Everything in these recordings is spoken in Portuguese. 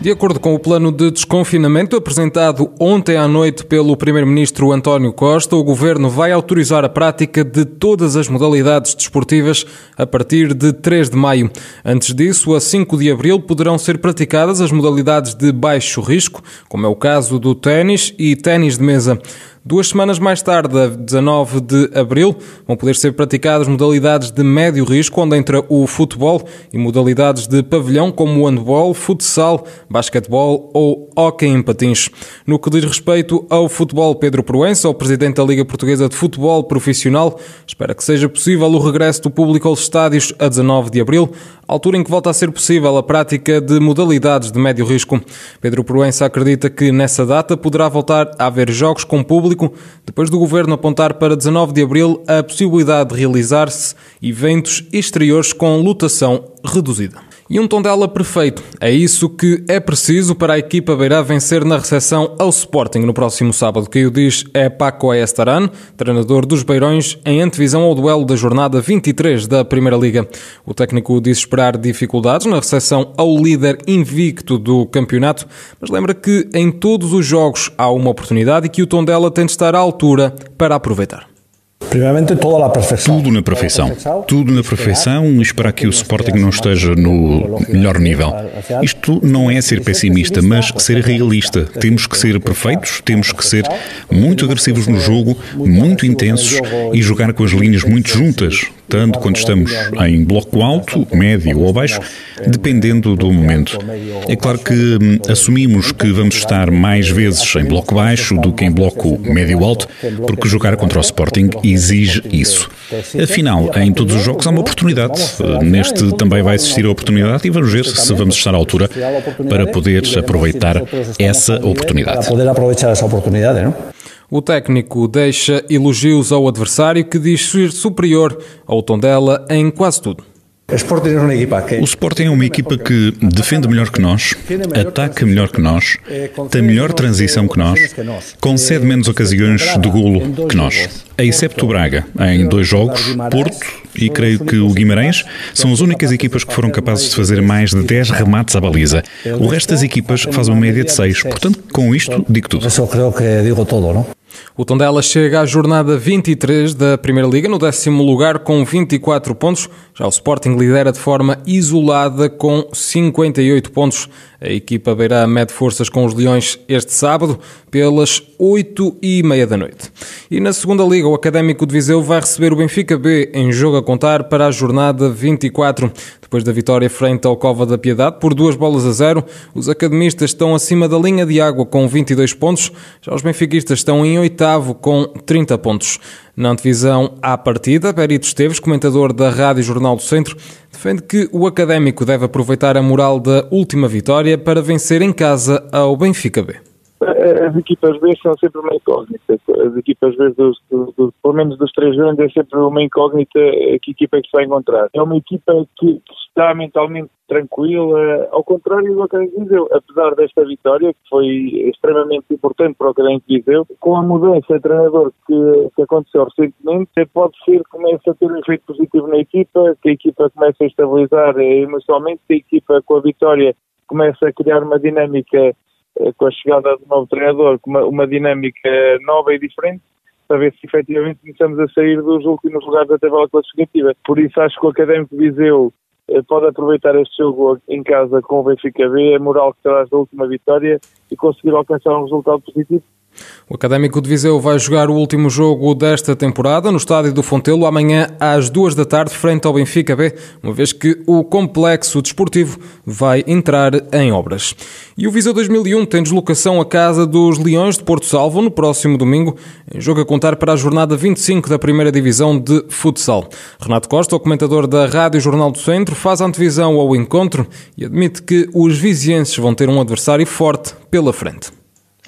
De acordo com o plano de desconfinamento apresentado ontem à noite pelo Primeiro-Ministro António Costa, o Governo vai autorizar a prática de todas as modalidades desportivas a partir de 3 de maio. Antes disso, a 5 de abril, poderão ser praticadas as modalidades de baixo risco, como é o caso do ténis e ténis de mesa. Duas semanas mais tarde, a 19 de abril, vão poder ser praticadas modalidades de médio risco, onde entra o futebol e modalidades de pavilhão como o handball, futsal, basquetebol ou hóquei em patins. No que diz respeito ao futebol, Pedro Proença, o presidente da Liga Portuguesa de Futebol Profissional, espera que seja possível o regresso do público aos estádios a 19 de abril, altura em que volta a ser possível a prática de modalidades de médio risco. Pedro Proença acredita que nessa data poderá voltar a haver jogos com público público, depois do governo apontar para 19 de abril a possibilidade de realizar-se eventos exteriores com lotação reduzida. E um Tondela perfeito. É isso que é preciso para a equipa beirá vencer na recepção ao Sporting no próximo sábado. Quem o diz é Paco Estaran, treinador dos Beirões, em antevisão ao duelo da jornada 23 da Primeira Liga. O técnico diz esperar dificuldades na recepção ao líder invicto do campeonato, mas lembra que em todos os jogos há uma oportunidade e que o Tondela tem de estar à altura para aproveitar. Primeiramente, toda a perfeição. Tudo na perfeição. Tudo na perfeição esperar que o Sporting não esteja no melhor nível. Isto não é ser pessimista, mas ser realista. Temos que ser perfeitos, temos que ser muito agressivos no jogo, muito intensos e jogar com as linhas muito juntas, quando estamos em bloco alto, médio ou baixo, dependendo do momento. É claro que hum, assumimos que vamos estar mais vezes em bloco baixo do que em bloco médio-alto, porque jogar contra o Sporting exige isso. Afinal, em todos os jogos há uma oportunidade. Neste também vai existir a oportunidade e vamos ver se vamos estar à altura para poder aproveitar essa oportunidade. O técnico deixa elogios ao adversário que diz ser superior ao Tondela em quase tudo. O Sporting é uma equipa que defende melhor que nós, ataca melhor que nós, tem melhor transição que nós, concede menos ocasiões de golo que nós. Excepto o Braga, em dois jogos, Porto e creio que o Guimarães são as únicas equipas que foram capazes de fazer mais de 10 remates à baliza. O resto das equipas faz uma média de 6, portanto, com isto digo tudo. O Tondela chega à jornada 23 da Primeira Liga, no décimo lugar com 24 pontos. Já o Sporting lidera de forma isolada com 58 pontos. A equipa beirá mede forças com os Leões este sábado, pelas 8 e meia da noite. E na segunda Liga, o Académico de Viseu vai receber o Benfica B em jogo a contar para a jornada 24. Depois da vitória frente ao Cova da Piedade por duas bolas a zero, os academistas estão acima da linha de água com 22 pontos, já os benfiquistas estão em oitavo com 30 pontos. Na antevisão à partida, Perito Esteves, comentador da Rádio Jornal do Centro, defende que o académico deve aproveitar a moral da última vitória para vencer em casa ao Benfica B as equipas B são sempre uma incógnita. As equipas B, dos, pelo menos dos três grandes, é sempre uma incógnita que equipa é que se vai encontrar. É uma equipa que está mentalmente tranquila, ao contrário do Académico Viseu. Apesar desta vitória, que foi extremamente importante para o Académico Viseu, com a mudança de treinador que, que aconteceu recentemente, pode ser que comece a ter um efeito positivo na equipa, que a equipa comece a estabilizar emocionalmente, que a equipa com a vitória comece a criar uma dinâmica eh, com a chegada do novo treinador, com uma, uma dinâmica nova e diferente, para ver se efetivamente começamos a sair dos últimos lugares da tabela classificativa. Por isso acho que o Académico Viseu eh, pode aproveitar este jogo em casa com o Benfica B, a moral que traz da última vitória e conseguir alcançar um resultado positivo. O Académico de Viseu vai jogar o último jogo desta temporada no estádio do Fontelo amanhã às duas da tarde frente ao Benfica B, uma vez que o complexo desportivo vai entrar em obras. E o Viseu 2001 tem deslocação à casa dos Leões de Porto Salvo no próximo domingo, em jogo a contar para a jornada 25 da primeira divisão de futsal. Renato Costa, o comentador da Rádio Jornal do Centro, faz antevisão ao encontro e admite que os vizienses vão ter um adversário forte pela frente.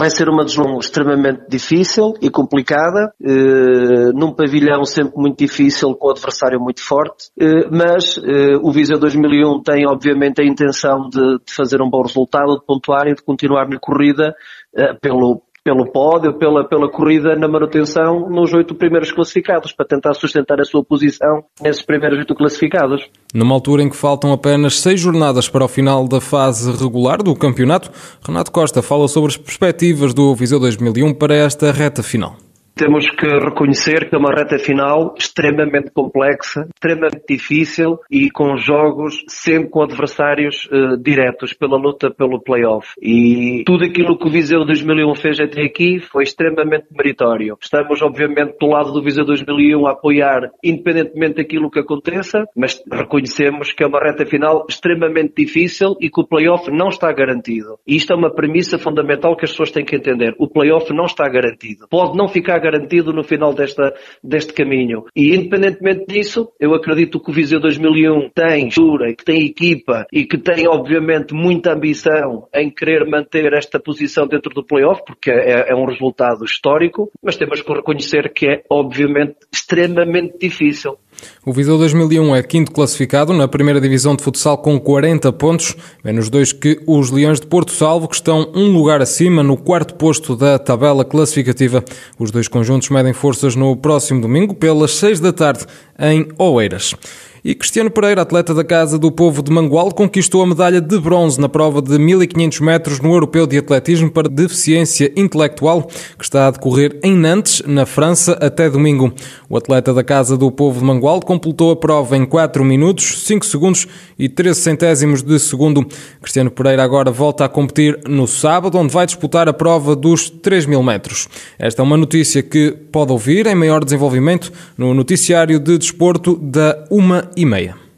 Vai ser uma deslonga extremamente difícil e complicada, eh, num pavilhão sempre muito difícil, com o adversário muito forte, eh, mas eh, o Viseu 2001 tem obviamente a intenção de, de fazer um bom resultado, de pontuar e de continuar na corrida eh, pelo, pelo pódio, pela, pela corrida na manutenção nos oito primeiros classificados, para tentar sustentar a sua posição nesses primeiros oito classificados. Numa altura em que faltam apenas seis jornadas para o final da fase regular do campeonato, Renato Costa fala sobre as perspectivas do Viseu 2001 para esta reta final. Temos que reconhecer que é uma reta final extremamente complexa, extremamente difícil e com jogos sempre com adversários uh, diretos pela luta pelo playoff. E tudo aquilo que o Viseu 2001 fez até aqui foi extremamente meritório. Estamos, obviamente, do lado do Viseu 2001 a apoiar independentemente daquilo que aconteça, mas reconhecemos que é uma reta final extremamente difícil e que o playoff não está garantido. E isto é uma premissa fundamental que as pessoas têm que entender. O playoff não está garantido. Pode não ficar garantido garantido no final desta, deste caminho. E independentemente disso, eu acredito que o Viseu 2001 tem estrutura, que tem equipa e que tem obviamente muita ambição em querer manter esta posição dentro do playoff, porque é, é um resultado histórico, mas temos que reconhecer que é obviamente extremamente difícil. O Viseu 2001 é quinto classificado na primeira divisão de futsal com 40 pontos, menos dois que os Leões de Porto Salvo, que estão um lugar acima no quarto posto da tabela classificativa. Os dois conjuntos medem forças no próximo domingo, pelas seis da tarde, em Oeiras. E Cristiano Pereira, atleta da Casa do Povo de Mangual, conquistou a medalha de bronze na prova de 1500 metros no Europeu de Atletismo para Deficiência Intelectual, que está a decorrer em Nantes, na França, até domingo. O atleta da Casa do Povo de Mangual completou a prova em 4 minutos, 5 segundos e 13 centésimos de segundo. Cristiano Pereira agora volta a competir no sábado, onde vai disputar a prova dos 3 mil metros. Esta é uma notícia que pode ouvir em maior desenvolvimento no noticiário de desporto da uma e meia.